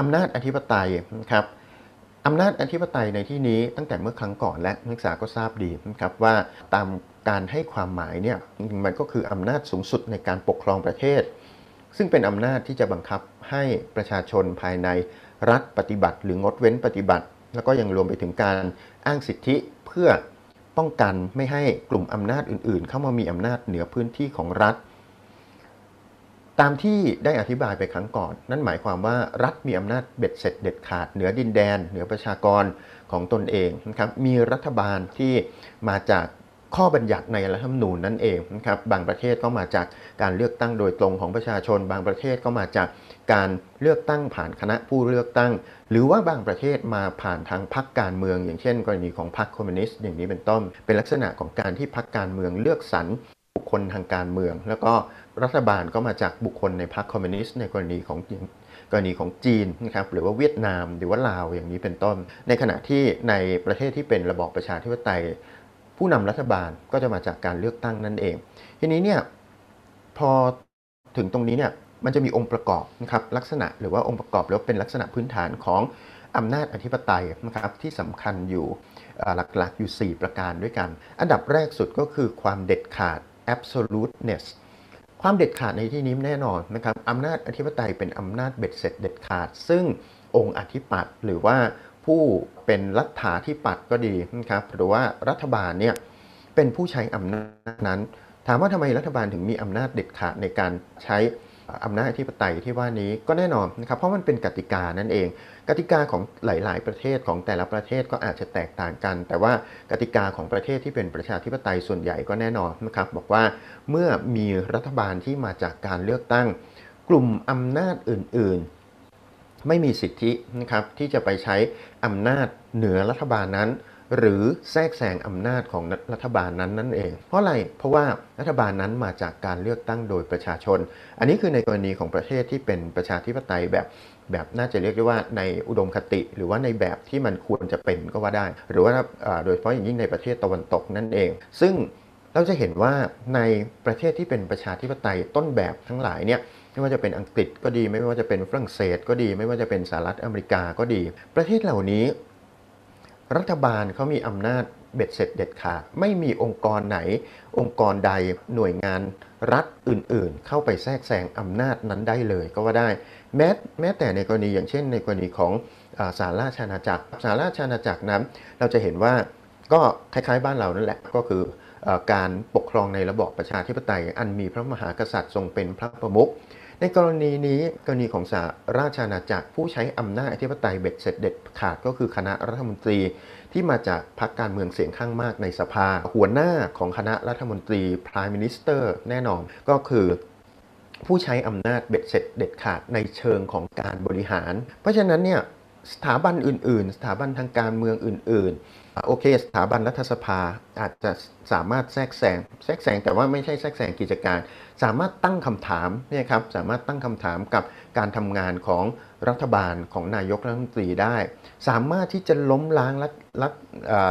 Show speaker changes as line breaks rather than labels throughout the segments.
อำนาจอธิปไตยนะครับอำนาจอธิปไตยในที่นี้ตั้งแต่เมื่อครั้งก่อนและนักศึกษาก็ทราบดีนะครับว่าตามการให้ความหมายเนี่ยมันก็คืออำนาจสูงสุดในการปกครองประเทศ ซึ่งเป็นอำนาจที่จะบังคับให้ประชาชนภายในรัฐปฏิบัติ หรืองดเว้นปฏิบัติ แล้วก็ยังรวมไปถึงการอ้างสิทธิเพื่อป้องกันไม่ให้กลุ่มอำนาจอื่นๆ เข้ามามีอำนาจเหนือพื้นที่ของรัฐ ตามที่ได้อธิบายไปครั้งก่อน นั่นหมายความว่ารัฐมีอำนาจเบ็ดเสร็จเด็ดขาดเหนือดินแดน เหนือประชากรของตนเองนะครับมีรัฐบาลที่มาจากข้อบัญญัติในรัฐธรรมนูญนั่นเองนะครับบางประเทศก็มาจากการเลือกตั้งโดยตรงของประชาชน บางประเทศก็มาจากการเลือกตั้งผ่านคณะผู้เลือกตั้ง หรือว่าบางประเทศมาผ่านทางพรรคการเมือง อย่างเช่น กรณีของพรรคคอมมิวนิสต์อย่างนี้เป็นต้น เป็นลักษณะของการที่พรรคการเมืองเลือกสรรบุคคลทางการเมือง แล้วก็ รัฐบาลก็มาจากบุคคลในพรรคคอมมิวนิสต์ในกรณีของกรณีของจีนนะครับหรือว่าเวียดนามหรือว่าลาวอย่างนี้เป็นต้น ในขณะที่ในประเทศที่เป็นระบอบประชาธิปไตย ผู้นำรัฐบาลก็จะมาจากการเลือกตั้งนั่นเอง ทีนี้เนี่ยพอถึงตรงนี้เนี่ยมันจะมีองค์ประกอบนะครับลักษณะหรือว่าองค์ประกอบแล้วเป็นลักษณะพื้นฐานของอำนาจอธิปไตยนะครับที่สำคัญอยู่หลักๆอยู่ 4 ประการด้วยกัน อันดับแรกสุดก็คือความเด็ดขาด absoluteness ความเด็ดขาดในที่นี้แน่นอนนะครับอำนาจอธิปไตยเป็นอำนาจเบ็ดเสร็จเด็ดขาด ซึ่งองค์อธิปัตย์หรือว่าผู้เป็นรัฐาธิปัตย์ก็ดีนะครับหรือว่ารัฐบาลเนี่ยเป็นผู้ใช้อำนาจนั้น ถามว่าทำไมรัฐบาลถึงมีอำนาจเด็ดขาดในการใช้ อำนาจอธิปไตยที่ว่านี้ก็แน่นอนนะครับเพราะมันเป็นกติกานั่นเอง กติกาของหลาย ๆ ประเทศของแต่ละประเทศก็อาจจะแตกต่างกัน แต่ว่ากติกาของประเทศที่เป็นประชาธิปไตยส่วนใหญ่ก็แน่นอนนะครับบอกว่าเมื่อมีรัฐบาลที่มาจากการเลือกตั้ง กลุ่มอำนาจอื่น ๆไม่มีสิทธินะครับที่จะไปใช้อำนาจเหนือรัฐบาลนั้น หรือแทรกแซงอำนาจของรัฐบาลนั้นนั่นเอง เพราะอะไร เพราะว่ารัฐบาลนั้นมาจากการเลือกตั้งโดยประชาชน อันนี้คือในกรณีของประเทศที่เป็นประชาธิปไตยแบบแบบน่าจะเรียกได้ว่าในอุดมคติ หรือว่าในแบบที่มันควรจะเป็นก็ว่าได้ หรือว่าโดยเฉพาะอย่างยิ่งในประเทศตะวันตกนั่นเอง ซึ่งเราจะเห็นว่าในประเทศที่เป็นประชาธิปไตยต้นแบบทั้งหลายเนี่ยไม่ว่าจะเป็นอังกฤษก็ดี ไม่ว่าจะเป็นฝรั่งเศสก็ดี ไม่ว่าจะเป็นสหรัฐอเมริกาก็ดี ประเทศเหล่านี้ รัฐบาลเขามีอำนาจเบ็ดเสร็จเด็ดขาด ไม่มีองค์กรไหน องค์กรใดหน่วยงานรัฐอื่นๆ เข้าไปแทรกแซงอำนาจนั้นได้เลยก็ว่าได้ แม้แม้แต่ในกรณีอย่างเช่น ในกรณีของสหราชาณาจักรสหราชาณาจักรนั้น เราจะเห็นว่าก็คล้ายๆบ้านเรานั่นแหละก็คือการปกครองในระบอบประชาธิปไตย อันมีพระมหากษัตริย์ทรงเป็นพระประมุข ในกรณีนี้กรณีของสหราชอาณาจักรผู้ใช้อำนาจอธิปไตยเบ็ดเสร็จเด็ดขาดก็คือคณะรัฐมนตรีที่มาจากพรรคการเมืองเสียงข้างมากในสภา หัวหน้าของคณะรัฐมนตรี Prime Minister แน่นอนก็คือผู้ใช้อำนาจเบ็ดเสร็จเด็ดขาดในเชิงของการบริหาร เพราะฉะนั้นเนี่ย สถาบันอื่น ๆ สถาบันทางการเมืองอื่น ๆ โอเค สถาบันรัฐสภาอาจจะสามารถแทรกแซงแทรกแซงแต่ว่าไม่ใช่แทรกแซงกิจการ สามารถตั้งคำถามเนี่ยครับสามารถตั้งคำถามกับการทำงานของรัฐบาลของนายกรัฐมนตรีได้ สามารถที่จะล้มล้างรัฐรัฐ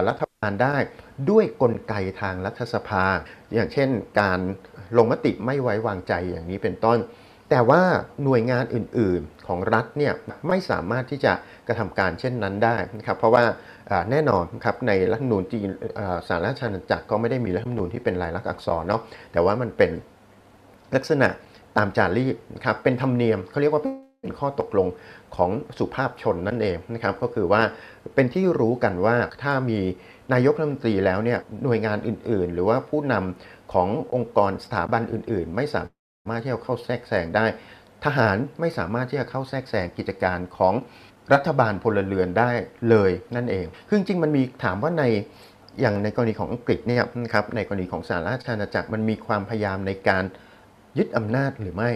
รัฐบาลได้ ด้วยกลไกทางรัฐสภา อย่างเช่นการลงมติไม่ไว้วางใจอย่างนี้เป็นต้น แต่ว่าหน่วยงานอื่นๆของรัฐเนี่ยไม่สามารถที่จะกระทำการเช่นนั้นได้นะครับเพราะว่าแน่นอนครับในรัฐธรรมนูญจีนสารราชอาณาจักรก็ไม่ได้มีรัฐธรรมนูญที่เป็นลายลักษณ์อักษรเนาะแต่ว่ามันเป็นลักษณะตามจารีตครับเป็นธรรมเนียมเขาเรียกว่าเป็นข้อตกลงของสุภาพชนนั่นเองนะครับก็คือว่าเป็นที่รู้กันว่าถ้ามีนายกรัฐมนตรีแล้วเนี่ยหน่วยงานอื่นๆ หรือว่าผู้นำขององค์กรสถาบันอื่น ๆ ไม่สา มารถที่จะเข้าแทรกแซงได้ ทหารไม่สามารถที่จะเข้าแทรกแซงกิจการของรัฐบาลพลเรือนได้เลยนั่นเองคือจริงมันมีถามว่าในอย่างในกรณีของอังกฤษเนี่ยนะครับในกรณีของสหราชอาณาจักรมันมีความพยายามในการยึดอำนาจหรือไม่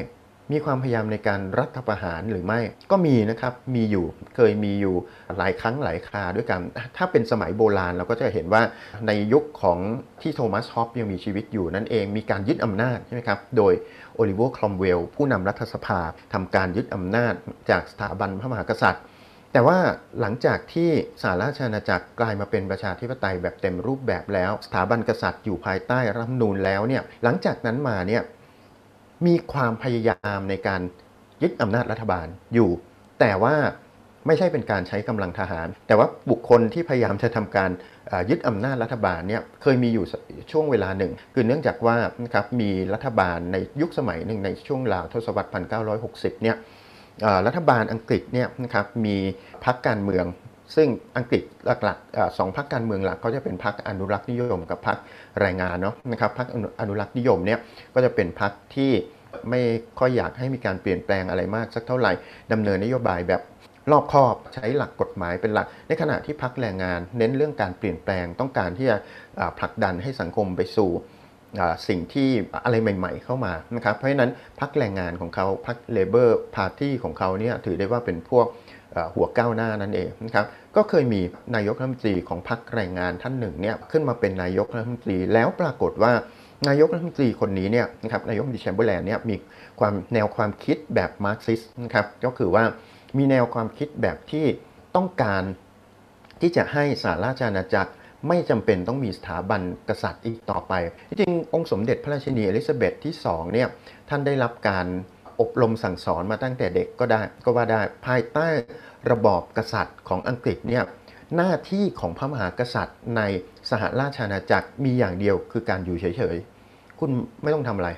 มีความพยายามในการรัฐประหารหรือไม่ก็มีนะครับมีอยู่เคยมีอยู่หลายครั้งหลายคราด้วยกัน ถ้าเป็นสมัยโบราณเราก็จะเห็นว่าในยุคของที่โทมัสฮอบส์ยังมีชีวิตอยู่นั่นเองมีการยึดอำนาจใช่ไหมครับโดยโอลิเวอร์ครอมเวลล์ผู้นำรัฐสภาทำการยึดอำนาจจากสถาบันพระมหากษัตริย์แต่ว่าหลังจากที่สหราชอาณาจักรกลายมาเป็นประชาธิปไตยแบบเต็มรูปแบบแล้ว สถาบันกษัตริย์อยู่ภายใต้รัฐธรรมนูญแล้วเนี่ยหลังจากนั้นมาเนี่ย มีความพยายามในการยึดอำนาจรัฐบาลอยู่ แต่ว่าไม่ใช่เป็นการใช้กำลังทหาร แต่ว่าบุคคลที่พยายามจะทำการยึดอำนาจรัฐบาลเนี่ยเคยมีอยู่ช่วงเวลาหนึ่ง คือเนื่องจากว่านะครับมีรัฐบาลในยุคสมัยหนึ่งในช่วงราวทศวรรษ 1960 เนี่ยรัฐบาลอังกฤษเนี่ยนะครับมีพรรคการเมือง ซึ่งอังกฤษหลักๆสองพรรคการเมืองหลักก็จะเป็นพรรคอนุรักษ์นิยม กับพรรคแรงงานเนาะนะครับพรรคอนุรักษ์นิยมเนี่ยก็จะเป็นพรรคที่ไม่ค่อยอยากให้มีการเปลี่ยนแปลงอะไรมากสักเท่าไหร่ดำเนินนโยบายแบบรอบคอบใช้หลักกฎหมายเป็นหลัก ในขณะที่พรรคแรงงาน เน้นเรื่องการเปลี่ยนแปลงต้องการที่จะผลักดันให้สังคมไปสู่สิ่งที่อะไรใหม่ ๆ เข้ามานะครับเพราะฉะนั้นพรรคแรงงานของเขาพรรค Labour Party ของเขาเนี่ยถือได้ว่าเป็นพวกหัวก้าวหน้านั่นเองนะครับ ก็เคยมีนายกรัฐมนตรีของพรรคแรงงานท่านหนึ่งเนี่ยขึ้นมาเป็นนายกรัฐมนตรีแล้วปรากฏว่านายกรัฐมนตรีคนนี้เนี่ยนะครับนายกรัฐมนตรีแชมเบอร์แลนด์เนี่ยมีความแนวความคิดแบบมาร์กซิสต์นะครับก็คือว่ามีแนวความคิดแบบที่ต้องการที่จะให้สหราชอาณาจักรไม่จำเป็นต้องมีสถาบันกษัตริย์อีกต่อไป จริงองค์สมเด็จพระราชินีอลิซาเบธที่2เนี่ยท่านได้รับการ อบรมสั่งสอนมาตั้งแต่เด็กก็ได้ก็ว่าได้ภายใต้ระบอบกษัตริย์ของอังกฤษเนี่ยหน้าที่ของพระมหากษัตริย์ในสหราชอาณาจักรมีอย่างเดียวคือการอยู่เฉยๆ คุณไม่ต้องทำอะไร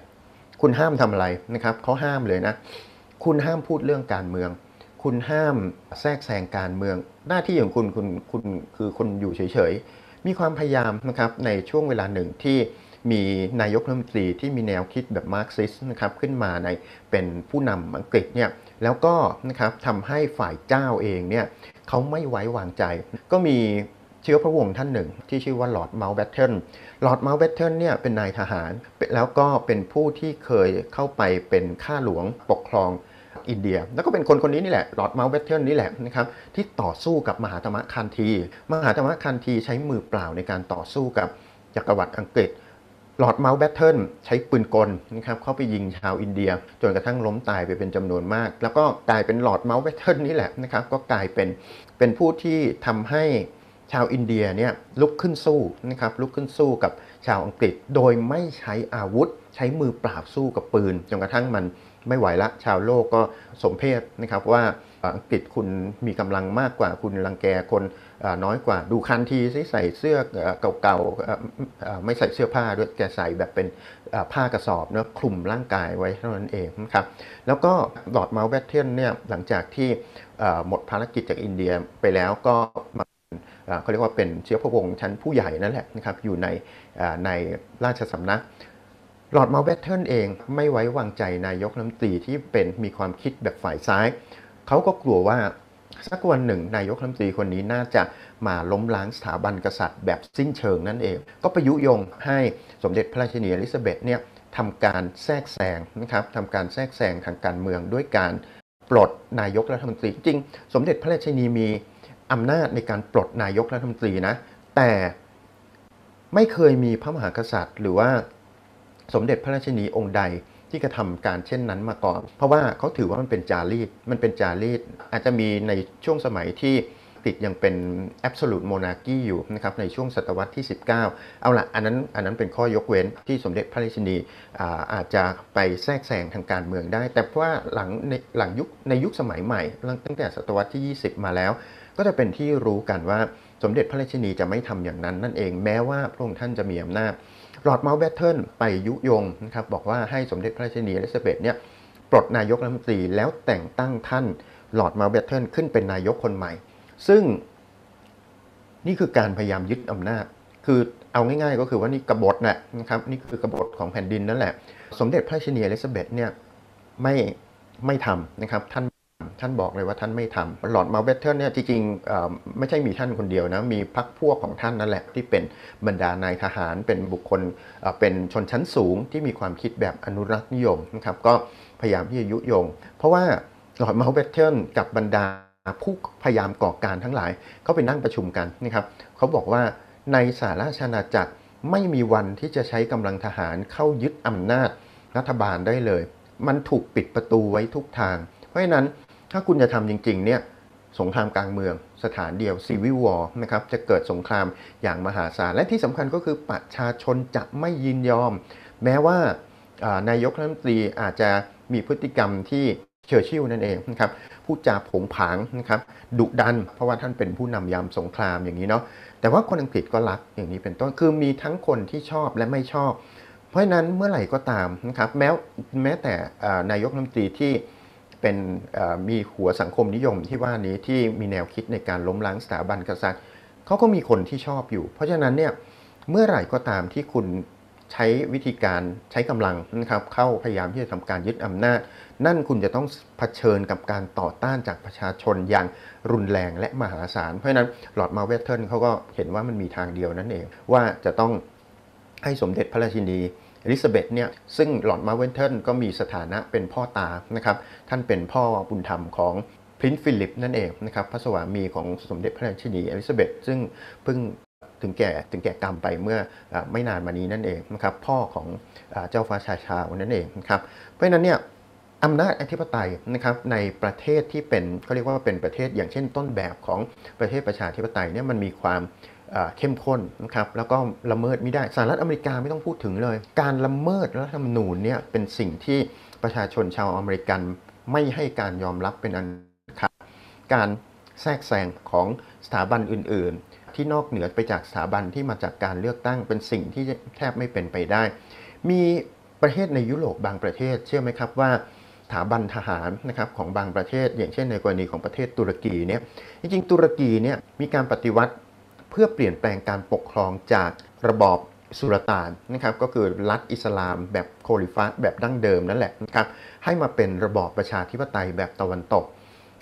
คุณห้ามทำอะไรนะครับเขาห้ามเลยนะ คุณห้ามพูดเรื่องการเมือง คุณห้ามแทรกแซงการเมือง หน้าที่ของคุณคุณคุณคือคนอยู่เฉยๆ มีความพยายามนะครับในช่วงเวลาหนึ่งที่ มีนายกรัฐมนตรีที่มีแนวคิดแบบมาร์กซิสนะครับขึ้นมาในเป็นผู้นำอังกฤษเนี่ยแล้วก็นะครับทำให้ฝ่ายเจ้าเองเนี่ยเขาไม่ไว้วางใจ ก็มีเชื้อพระวงศ์ท่านหนึ่ง ที่ชื่อว่าลอร์ดเมานต์แบตเทนลอร์ดเมานต์แบตเทนเนี่ยเป็นนายทหาร แล้วก็เป็นผู้ที่เคยเข้าไปเป็นข้าหลวงปกครองอินเดีย แล้วก็เป็นคนคนนี้นี่แหละลอร์ดเมานต์แบตเทนนี่แหละนะครับที่ต่อสู้กับมหาธรรมคันที มหาธรรมคันทีใช้มือเปล่าในการต่อสู้กับจักรวรรดิอังกฤษ ลอร์ดเมานต์แบตเทนใช้ปืนกลนะครับเข้าไปยิงชาวอินเดีย จนกระทั่งล้มตายไปเป็นจำนวนมาก แล้วก็กลายเป็นลอร์ดเมานต์แบตเทนนี่แหละนะครับก็กลายเป็นเป็นผู้ที่ทำให้ชาวอินเดียเนี่ยลุกขึ้นสู้นะครับลุกขึ้นสู้กับชาวอังกฤษ โดยไม่ใช้อาวุธ ใช้มือเปล่าสู้กับปืนจนกระทั่งมันไม่ไหวละชาวโลกก็สมเพชนะครับว่าอังกฤษคุณมีกำลังมากกว่าคุณรังแกคน น้อยกว่าดูคานธีใส่เสื้อเก่าๆไม่ใส่เสื้อผ้าด้วยแกใส่แบบเป็นผ้ากระสอบเนะคลุมร่างกายไว้เท่านั้นเองนะครับแล้วก็ลอร์ดเมานต์แบตเทนเนี่ยหลังจากที่หมดภารกิจจากอินเดียไปแล้วก็มาเขาเรียกว่าเป็นเชื้อพระวงศ์ชั้นผู้ใหญ่นั่นแหละนะครับอยู่ในในราชสำนักลอร์ดเมานต์แบตเทนเองไม่ไว้วางใจนายกรัฐมนตรีที่เป็นมีความคิดแบบฝ่ายซ้าย เขาก็กลัวว่า สักวันหนึ่งนายกรัฐมนตรีคนนี้น่าจะมาล้มล้างสถาบันกษัตริย์แบบสิ้นเชิงนั่นเอง ก็ประยุยงให้สมเด็จพระราชินีอลิซาเบธเนี่ยทำการแทรกแซงนะครับทำการแทรกแซงทางการเมืองด้วยการปลดนายกรัฐมนตรี จริง สมเด็จพระราชินีมีอำนาจในการปลดนายกรัฐมนตรีนะ แต่ไม่เคยมีพระมหากษัตริย์ หรือว่าสมเด็จพระราชินีองค์ใด ที่กระทำการเช่นนั้นมาก่อน เพราะว่าเขาถือว่ามันเป็นจารีตมันเป็นจารีตอาจจะมีในช่วงสมัยที่ติดยังเป็น absolute monarchy อยู่นะครับในช่วงศตวรรษที่ 19 เอาละอันนั้นอันนั้นเป็นข้อยกเว้นที่สมเด็จพระราชินีอาอาจจะไปแทรกแซงทางการเมืองได้ แต่ว่าหลังในหลังยุคในยุคสมัยใหม่ ตั้งแต่ศตวรรษที่ 20 มาแล้ว ก็จะเป็นที่รู้กันว่าสมเด็จพระราชินีจะไม่ทำอย่างนั้นนั่นเองแม้ว่าพระองค์ท่านจะมีอำนาจ ลอร์ดเมานต์แบตเทนไปยุยงนะครับบอกว่าให้สมเด็จพระราชินีอลิซาเบธเนี่ยปลดนายกรัฐมนตรีแล้วแต่งตั้งท่านลอร์ดเมานต์แบตเทนขึ้นเป็นนายกคนใหม่ ซึ่งนี่คือการพยายามยึดอำนาจ คือเอาง่ายๆ ก็คือว่านี่กบฏนะนะครับนี่คือกบฏของแผ่นดินนั่นแหละ สมเด็จพระราชินีอลิซาเบธเนี่ยไม่ไม่ทำนะครับท่าน ท่านบอกเลยว่าท่านไม่ทำลอร์ดเมานต์แบตเทนเนี่ยจริงๆไม่ใช่มีท่านคนเดียวนะมีพักพวกของท่านนั่นแหละที่เป็นบรรดานายทหาร เป็นบุคคลเป็นชนชั้นสูงที่มีความคิดแบบอนุรักษ์นิยมนะครับก็พยายามที่จะยุยง เพราะว่าหลอดมาเวเทิลกับบรรดาผู้พยายามก่อการทั้งหลายเขาไปนั่งประชุมกันนะครับเขาบอกว่าในสาราชาณาจักรไม่มีวันที่จะใช้กำลังทหารเข้ายึดอำนาจรัฐบาลได้เลย มันถูกปิดประตูไว้ทุกทาง เพราะฉะนั้น ถ้าคุณจะทำจริงๆเนี่ยสงครามกลางเมือง สถานเดียว civil war นะครับจะเกิดสงครามอย่างมหาศาล และที่สำคัญก็คือประชาชนจะไม่ยินยอม แม้ว่านายกรัฐมนตรีอาจจะมีพฤติกรรมที่เชอร์ชิลนั่นเองนะครับพูดจาโผงผางนะครับดุดัน เพราะว่าท่านเป็นผู้นำยามสงครามอย่างนี้เนาะแต่ว่าคนอังกฤษก็รักอย่างนี้เป็นต้นคือมีทั้งคนที่ชอบและไม่ชอบ เพราะฉะนั้นเมื่อไหร่ก็ตามนะครับแม้แม้แต่นายกรัฐมนตรีที่ เป็นมีหัวสังคมนิยมที่ว่านี้ที่มีแนวคิดในการล้มล้างสถาบันกษัตริย์เขาก็มีคนที่ชอบอยู่ เพราะฉะนั้นเนี่ยเมื่อไหร่ก็ตามที่คุณใช้วิธีการใช้กำลังนะครับเข้าพยายามที่จะทำการยึดอำนาจ นั่นคุณจะต้องเผชิญกับการต่อต้านจากประชาชนอย่างรุนแรงและมหาศาล เพราะฉะนั้นหลอดมาเวทเทิลเขาก็เห็นว่ามันมีทางเดียวนั่นเอง ว่าจะต้องให้สมเด็จพระราชินี อลิซาเบธเนี่ยซึ่งลอร์ดเมานต์แบตเทนก็มีสถานะเป็นพ่อตานะครับท่านเป็นพ่อบุญธรรมของ Prince ฟิลิปนั่นเองนะครับพระสวามีของสมเด็จพระราชินีอลิซาเบธซึ่งเพิ่งถึงแก่ถึงแก่กรรมไปเมื่อไม่นานมานี้นั่นเองนะครับพ่อของเจ้าฟ้าชายชาร์ลส์นั่นเองนะครับเพราะนั้นเนี่ยอำนาจอธิปไตยนะครับในประเทศที่เป็นเขาเรียกว่าเป็นประเทศอย่างเช่นต้นแบบของประเทศประชาธิปไตยเนี่ยมันมีความ เข้มข้นนะครับแล้วก็ละเมิดไม่ได้สหรัฐอเมริกาไม่ต้องพูดถึงเลย การละเมิดรัฐธรรมนูญเนี่ยเป็นสิ่งที่ประชาชนชาวอเมริกันไม่ให้การยอมรับเป็นอันขาดการแทรกแซงของสถาบันอื่น ๆ ที่นอกเหนือไปจากสถาบันที่มาจากการเลือกตั้งเป็นสิ่งที่แทบไม่เป็นไปได้ มีประเทศในยุโรปบางประเทศ เชื่อไหมครับว่าสถาบันทหารนะครับของบางประเทศ อย่างเช่นในกรณีของประเทศตุรกีเนี่ยจริงๆตุรกีเนี่ยมีการปฏิวัติ พื่อเปลี่ยนแปลงการปกครองจากระบอบสุลต่านนะครับก็คือรัฐอิสลามแบบโคลิฟะแบบดั้งเดิมนั่นแหละนะครับให้มาเป็นระบอบประชาธิปไตยแบบตะวันตก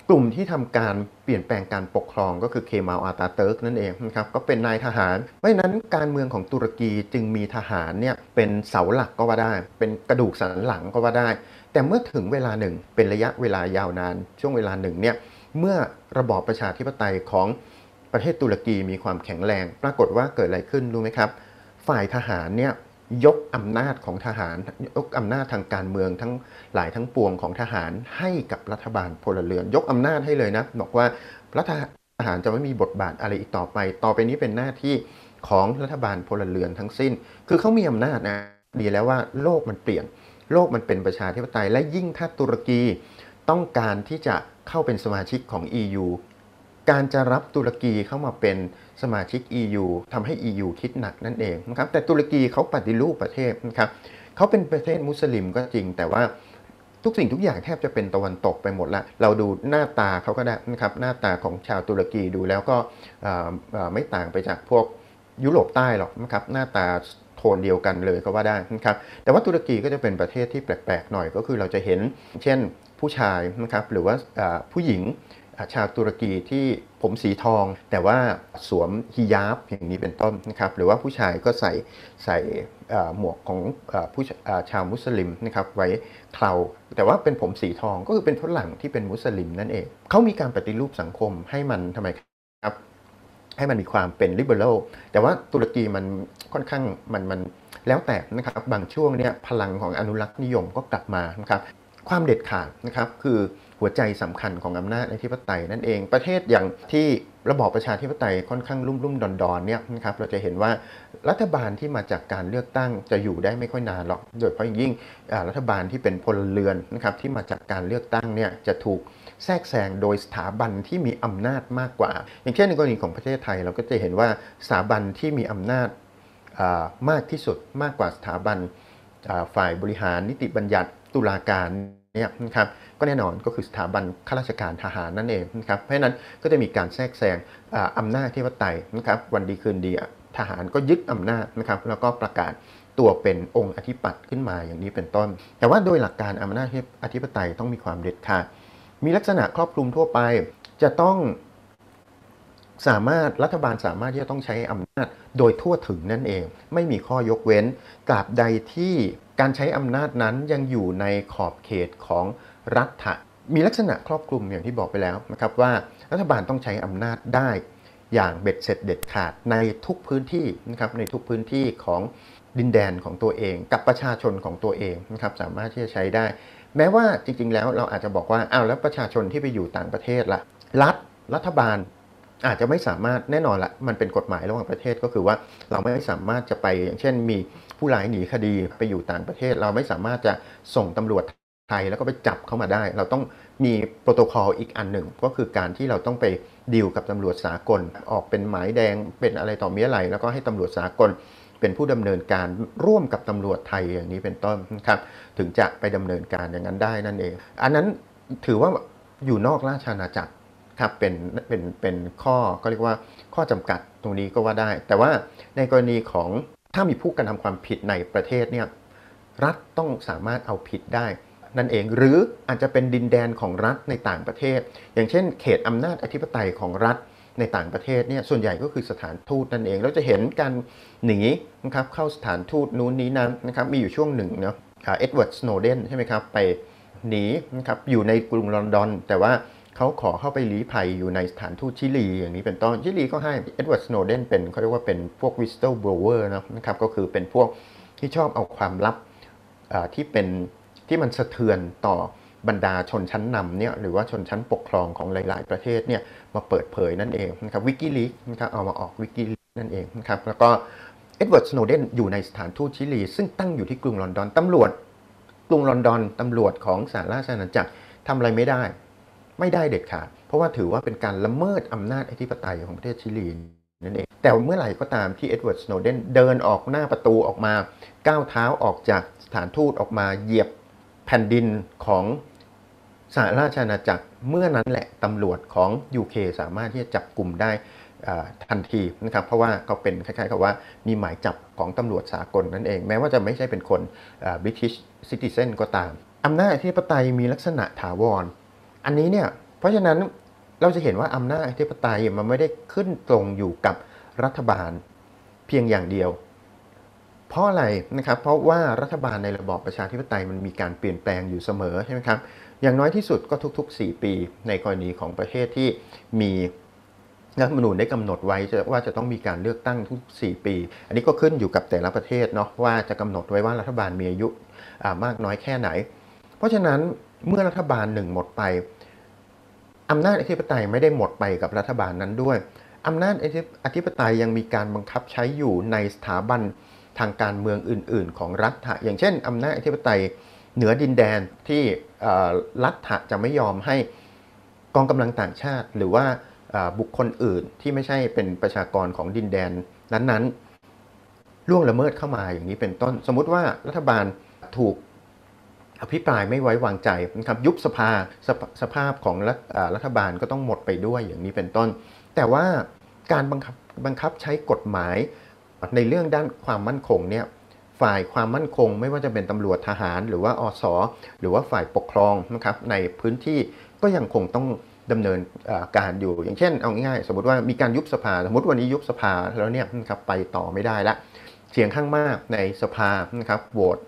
กลุ่มที่ทำการเปลี่ยนแปลงการปกครองก็คือเคมาลอาตาเติร์กนั่นเองนะครับก็เป็นนายทหาร เพราะนั้นการเมืองของตุรกีจึงมีทหารเนี่ยเป็นเสาหลักก็ว่าได้ เป็นกระดูกสันหลังก็ว่าได้ แต่เมื่อถึงเวลาหนึ่งเป็นระยะเวลายาวนาน ช่วงเวลาหนึ่งเนี่ยเมื่อระบอบประชาธิปไตยของ ประเทศตุรกีมีความแข็งแรง ปรากฏว่าเกิดอะไรขึ้นรู้ไหมครับ ฝ่ายทหารเนี่ยยกอำนาจของทหารยกอำนาจทางการเมืองทั้งหลายทั้งปวงของทหารให้กับรัฐบาลพลเรือน ยกอำนาจให้เลยนะบอกว่ารัฐทหารจะไม่มีบทบาทอะไรอีกต่อไป ต่อไปนี้เป็นหน้าที่ของรัฐบาลพลเรือนทั้งสิ้น คือเขามีอำนาจนะดีแล้วว่าโลกมันเปลี่ยน โลกมันเป็นประชาธิปไตยและยิ่งถ้าตุรกีต้องการที่จะเข้าเป็นสมาชิกของ EU การจะรับตุรกีเข้ามาเป็นสมาชิก EU ทำให้ EU คิดหนักนั่นเองนะครับแต่ตุรกีเขาปฏิรูปประเทศนะครับเขาเป็นประเทศมุสลิมก็จริงแต่ว่าทุกสิ่งทุกอย่างแทบจะเป็นตะวันตกไปหมดละ เราดูหน้าตาเขาก็ได้นะครับ หน้าตาของชาวตุรกีดูแล้วก็ไม่ต่างไปจากพวกยุโรปใต้หรอกนะครับ หน้าตาโทนเดียวกันเลยก็ว่าได้นะครับ แต่ว่าตุรกีก็จะเป็นประเทศที่แปลกๆหน่อยก็คือเราจะเห็น เช่นผู้ชายนะครับหรือว่าผู้หญิง ชาวตุรกีที่ผมสีทอง แต่ว่าสวมฮิญาบอย่างนี้เป็นต้นนะครับหรือว่าผู้ชายก็ใส่ใส่หมวกของผู้ชาวมุสลิมนะครับไว้เคราแต่ว่าเป็นผมสีทองก็คือเป็นฝรั่งที่เป็นมุสลิมนั่นเองเขามีการปฏิรูปสังคมให้มันทำไมครับให้มันมีความเป็นลิเบอรัลแต่ว่าตุรกีมันค่อนข้างมันมันแล้วแต่นะครับบางช่วงเนี้ยพลังของอนุรักษ์นิยมก็กลับมานะครับความเด็ดขาดนะครับคือ หัวใจสำคัญของอำนาจอธิปไตยนั่นเองประเทศอย่างที่ระบอบประชาธิปไตยค่อนข้างรุ่มรุ่มดอนดอนเนี่ยนะครับเราจะเห็นว่ารัฐบาลที่มาจากการเลือกตั้งจะอยู่ได้ไม่ค่อยนานหรอก โดยเฉพาะยิ่งรัฐบาลที่เป็นพลเรือนนะครับที่มาจากการเลือกตั้งเนี่ยจะถูกแทรกแซงโดยสถาบันที่มีอำนาจมากกว่า อย่างเช่นในกรณีของประเทศไทย เราก็จะเห็นว่าสถาบันที่มีอำนาจมากที่สุดมากกว่าสถาบันฝ่ายบริหารนิติบัญญัติตุลาการ เนี่ยนะครับก็แน่นอนก็คือสถาบันข้าราชการทหารนั่นเองนะครับเพราะฉะนั้นก็จะมีการแทรกแซงอำนาจที่วัดไตนะครับวันดีคืนดีทหารก็ยึดอำนาจนะครับแล้วก็ประกาศตัวเป็นองค์อธิปัตย์ขึ้นมาอย่างนี้เป็นต้น แต่ว่าโดยหลักการอำนาจอธิปไตยต้องมีความเด็ดขาดมีลักษณะครอบคลุมทั่วไป จะต้องสามารถรัฐบาลสามารถที่จะต้องใช้อำนาจโดยทั่วถึงนั่นเอง ไม่มีข้อยกเว้นตราบใดที่ การใช้อำนาจนั้นยังอยู่ในขอบเขตของรัฐมีลักษณะครอบคลุมอย่างที่บอกไปแล้วนะครับว่ารัฐบาลต้องใช้อำนาจได้อย่างเบ็ดเสร็จเด็ดขาดในทุกพื้นที่นะครับในทุกพื้นที่ของดินแดนของตัวเอง กับประชาชนของตัวเองนะครับสามารถที่จะใช้ได้ แม้ว่าจริง ๆ แล้วเราอาจจะบอกว่าอ้าวแล้วประชาชนที่ไปอยู่ต่างประเทศละ่ะรัฐรัฐบาลอาจจะไม่สามารถแน่นอนละมันเป็นกฎหมายระหว่างประเทศก็คือว่าเราไม่สามารถจะไปอย่างเช่นมี ผู้ร้ายหนีคดีไปอยู่ต่างประเทศ เราไม่สามารถจะส่งตำรวจไทยแล้วก็ไปจับเข้ามาได้ เราต้องมีโปรโตคอลอีกอันหนึ่ง ก็คือการที่เราต้องไปดีลกับตำรวจสากล ออกเป็นหมายแดงเป็นอะไรต่อมีอะไร แล้วก็ให้ตำรวจสากลเป็นผู้ดำเนินการร่วมกับตำรวจไทยอย่างนี้เป็นต้นนะครับ ถึงจะไปดำเนินการอย่างนั้นได้นั่นเอง อันนั้นถือว่าอยู่นอกราชอาณาจักรครับเป็นเป็นเป็นข้อก็เรียกว่าข้อจำกัดตรงนี้ก็ว่าได้ แต่ว่าในกรณีของ ถ้ามีผู้กระทำความผิดในประเทศเนี่ยรัฐต้องสามารถเอาผิดได้ นั่นเองหรืออาจจะเป็นดินแดนของรัฐในต่างประเทศ อย่างเช่น เขตอำนาจอธิปไตยของรัฐในต่างประเทศเนี่ยส่วนใหญ่ก็คือสถานทูตนั่นเองเราจะเห็นการหนีนะครับเข้าสถานทูตนู้นนี้นั้นนะครับมีอยู่ช่วงหนึ่งเนาะเอ็ดเวิร์ดสโนว์เดนใช่ไหมครับไปหนีนะครับอยู่ในกรุงลอนดอน แต่ว่า เขาขอเข้าไปลี้ภัยอยู่ในสถานทูตชิลี อย่างนี้เป็นต้นชิลีก็ให้เอ็ดเวิร์ดสโนว์เดนเป็นเขาเรียกว่าเป็นพวก whistleblower นะครับก็คือเป็นพวกที่ชอบเอาความลับที่เป็นที่มันสะเทือนต่อบรรดาชนชั้นนำเนี่ยหรือว่าชนชั้นปกครองของหลาย ๆ ประเทศเนี่ยมาเปิดเผยนั่นเองนะครับ WikiLeaks นะครับเอามาออก WikiLeaks นั่นเองนะครับแล้วก็เอ็ดเวิร์ดสโนว์เดนอยู่ในสถานทูตชิลี ซึ่งตั้งอยู่ที่กรุงลอนดอนตำรวจกรุงลอนดอนตำรวจของสหราชอาณาจักรทำอะไรไม่ได้ ไม่ได้เด็ดขาด เพราะว่าถือว่าเป็นการละเมิดอำนาจอธิปไตยของประเทศชิลีนั่นเอง แต่เมื่อไหร่ก็ตามที่เอ็ดเวิร์ดสโนว์เดนเดินออกหน้าประตูออกมาก้าวเท้าออกจากสถานทูตออกมาเหยียบแผ่นดินของสหราชอาณาจักรเมื่อนั้นแหละตำรวจของ UK สามารถที่จะจับกลุ่มได้ทันทีนะครับเพราะว่าเขาเป็นคล้ายๆกับว่ามีหมายจับของตำรวจสากลนั่นเอง แม้ว่าจะไม่ใช่เป็นคน British Citizen ก็ตามอำนาจอธิปไตยมีลักษณะถาวร อันนี้เนี่ยเพราะฉะนั้นเราจะเห็นว่าอำนาจอธิปไตยมันไม่ได้ขึ้นตรงอยู่กับรัฐบาลเพียงอย่างเดียว เพราะอะไรนะครับ เพราะว่ารัฐบาลในระบอบประชาธิปไตยมันมีการเปลี่ยนแปลงอยู่เสมอใช่ไหมครับ อย่างน้อยที่สุดก็ทุก ๆ 4 ปี ในกรณีของประเทศที่มีรัฐธรรมนูญได้กำหนดไว้ว่าจะต้องมีการเลือกตั้งทุก 4 ปี อันนี้ก็ขึ้นอยู่กับแต่ละประเทศเนาะว่าจะกำหนดไว้ว่ารัฐบาลมีอายุมากน้อยแค่ไหน เพราะฉะนั้นเมื่อรัฐบาลหนึ่งหมดไป อำนาจอธิปไตยไม่ได้หมดไปกับรัฐบาลนั้นด้วยอำนาจอธิปไตยยังมีการบังคับใช้อยู่ในสถาบันทางการเมืองอื่น ๆ ของรัฐะอย่างเช่นอำนาจอธิปไตยเหนือดินแดนที่รัฐะจะไม่ยอมให้กองกำลังต่างชาติ หรือว่าบุคคลอื่นที่ไม่ใช่เป็นประชากรของดินแดนนั้นๆล่วงละเมิดเข้ามาอย่างนี้เป็นต้น สมมุติว่ารัฐบาลถูก อภิปรายไม่ไว้วางใจนะครับยุบสภาสสภาพของรัฐรัฐบาลก็ต้องหมดไปด้วยอย่างนี้เป็นต้น แต่ว่าการบังคับบังคับใช้กฎหมายในเรื่องด้านความมั่นคงเนี่ยฝ่ายความมั่นคงไม่ว่าจะเป็นตำรวจทหารหรือว่าอสหรือว่าฝ่ายปกครองนะครับในพื้นที่ก็ยังคงต้องดำเนินการอยู่อย่างเช่นเอาง่ายๆสมมติว่ามีการยุบสภาสมมติวันนี้ยุบสภาแล้วเนี่ยนะครับไปต่อไม่ได้ละ เสียงข้างมากในสภานะครับโหวต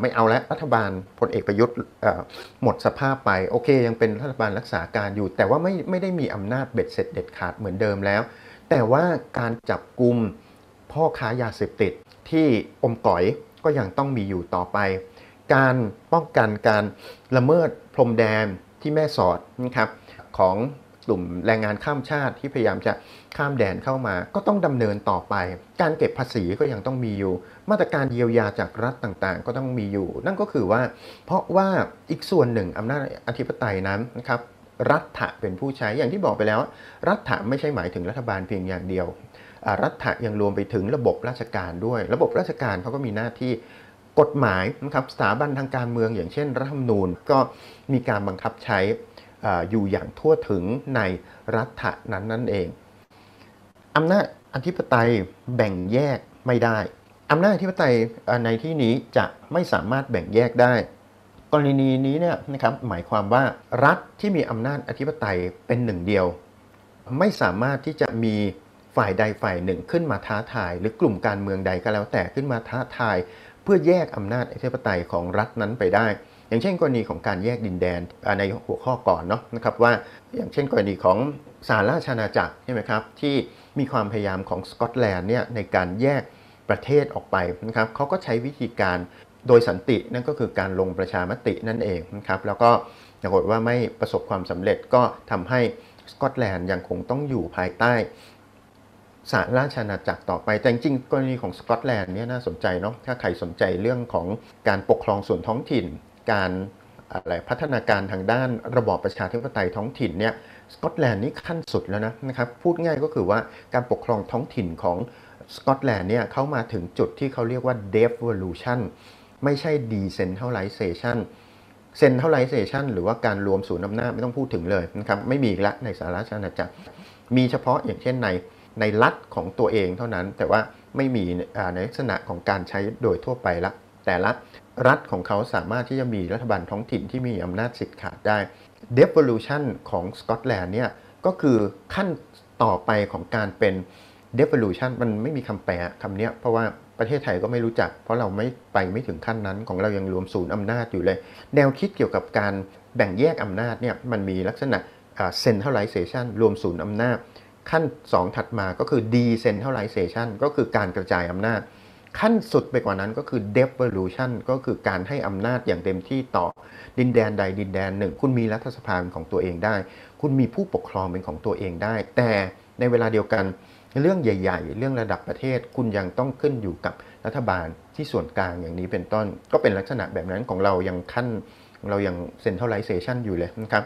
ไม่เอาแล้วรัฐบาลพลเอกประยุทธ์หมดสภาพไปโอเค ยังเป็นรัฐบาลรักษาการอยู่ แต่ว่าไม่ไม่ได้มีอำนาจเบ็ดเสร็จเด็ดขาดเหมือนเดิมแล้ว แต่ว่าการจับกลุ่มพ่อค้ายาเสพติดที่อมก๋อยก็ยังต้องมีอยู่ต่อไป การป้องกันการละเมิดพรมแดนที่แม่สอดนะครับของ กลุ่มแรงงานข้ามชาติที่พยายามจะข้ามแดนเข้ามา ก็ต้องดำเนินต่อไป การเก็บภาษีก็ยังต้องมีอยู่ มาตรการเยียวยาจากรัฐต่างๆ ก็ต้องมีอยู่ นั่นก็คือว่า เพราะว่าอีกส่วนหนึ่งอำนาจอธิปไตยนั้นนะครับรัฐะเป็นผู้ใช้อย่างที่บอกไปแล้ว รัฐะไม่ใช่หมายถึงรัฐบาลเพียงอย่างเดียว รัฐะยังรวมไปถึงระบบราชการด้วย ระบบราชการเขาก็มีหน้าที่กฎหมายนะครับสถาบันทางการเมืองอย่างเช่น รัฐธรรมนูญก็มีการบังคับใช้ อยู่อย่างทั่วถึงในรัฐะนั้นนั่นเองอำนาจอธิปไตยแบ่งแยกไม่ได้อำนาจอธิปไตยในที่นี้จะไม่สามารถแบ่งแยกได้ กรณีนี้เนี่ยนะครับหมายความว่ารัฐที่มีอำนาจอธิปไตยเป็นหนึ่งเดียว ไม่สามารถที่จะมีฝ่ายใดฝ่ายหนึ่งขึ้นมาท้าทาย หรือกลุ่มการเมืองใดก็แล้วแต่ขึ้นมาท้าทาย เพื่อแยกอำนาจอธิปไตยของรัฐนั้นไปได้ อย่างเช่นกรณีของการแยกดินแดนในหัวข้อก่อนเนาะนะครับว่าอย่างเช่นกรณีของสาราชาณาจักรใช่ไหมครับที่มีความพยายามของสกอตแลนด์เนี่ยในการแยกประเทศออกไปนะครับเขาก็ใช้วิธีการโดยสันตินั่นก็คือการลงประชามตินั่นเองนะครับแล้วก็ปรากฏว่าไม่ประสบความสำเร็จก็ทำให้สกอตแลนด์ยังคงต้องอยู่ภายใต้สาราชาณาจักรต่อไป แต่จริงกรณีของสกอตแลนด์เนี่ยน่าสนใจเนาะถ้าใครสนใจเรื่องของการปกครองส่วนท้องถิ่น การอะไรพัฒนาการทางด้านระบอบประชาธิปไตยท้องถิ่นเนี่ยสกอตแลนด์นี่ขั้นสุดแล้วนะนะครับพูดง่ายก็คือว่าการปกครองท้องถิ่นของสกอตแลนด์เนี่ยเข้ามาถึงจุดที่เขาเรียกว่า devolution ไม่ใช่ decentralization centralization หรือว่าการรวมศูนย์อำนาจไม่ต้องพูดถึงเลยนะครับไม่มีละในสหราชอาณาจักรมีเฉพาะอย่างเช่นในในรัฐของตัวเองเท่านั้น แต่ว่าไม่มีในลักษณะของการใช้โดยทั่วไปละแต่ละ รัฐของเขาสามารถที่จะมีรัฐบาลท้องถิ่นที่มีอำนาจสิทธิ์ขาดได้ devolution ของสกอตแลนด์เนี่ยก็คือขั้นต่อไปของการเป็น devolution มันไม่มีคำแปลคำเนี้ยเพราะว่าประเทศไทยก็ไม่รู้จัก เพราะเราไม่ไปไม่ถึงขั้นนั้นของเรายังรวมศูนย์อำนาจอยู่เลย แนวคิดเกี่ยวกับการแบ่งแยกอำนาจเนี่ยมันมีลักษณะอ่า centralization รวมศูนย์อำนาจ ขั้น 2 ถัดมาก็คือ decentralization ก็คือการกระจายอำนาจ ขั้นสุดไปกว่านั้นก็คือ devolution ก็คือการให้อำนาจอย่างเต็มที่ต่อดินแดนใดดินแดนหนึ่ง คุณมีรัฐสภาเป็นของตัวเองได้ คุณมีผู้ปกครองเป็นของตัวเองได้ แต่ในเวลาเดียวกันเรื่องใหญ่ ๆ เรื่องระดับประเทศคุณยังต้องขึ้นอยู่กับรัฐบาลที่ส่วนกลางอย่างนี้เป็นต้น ก็เป็นลักษณะแบบนั้นของเรายังขั้นเรายัง centralization อยู่เลยนะครับ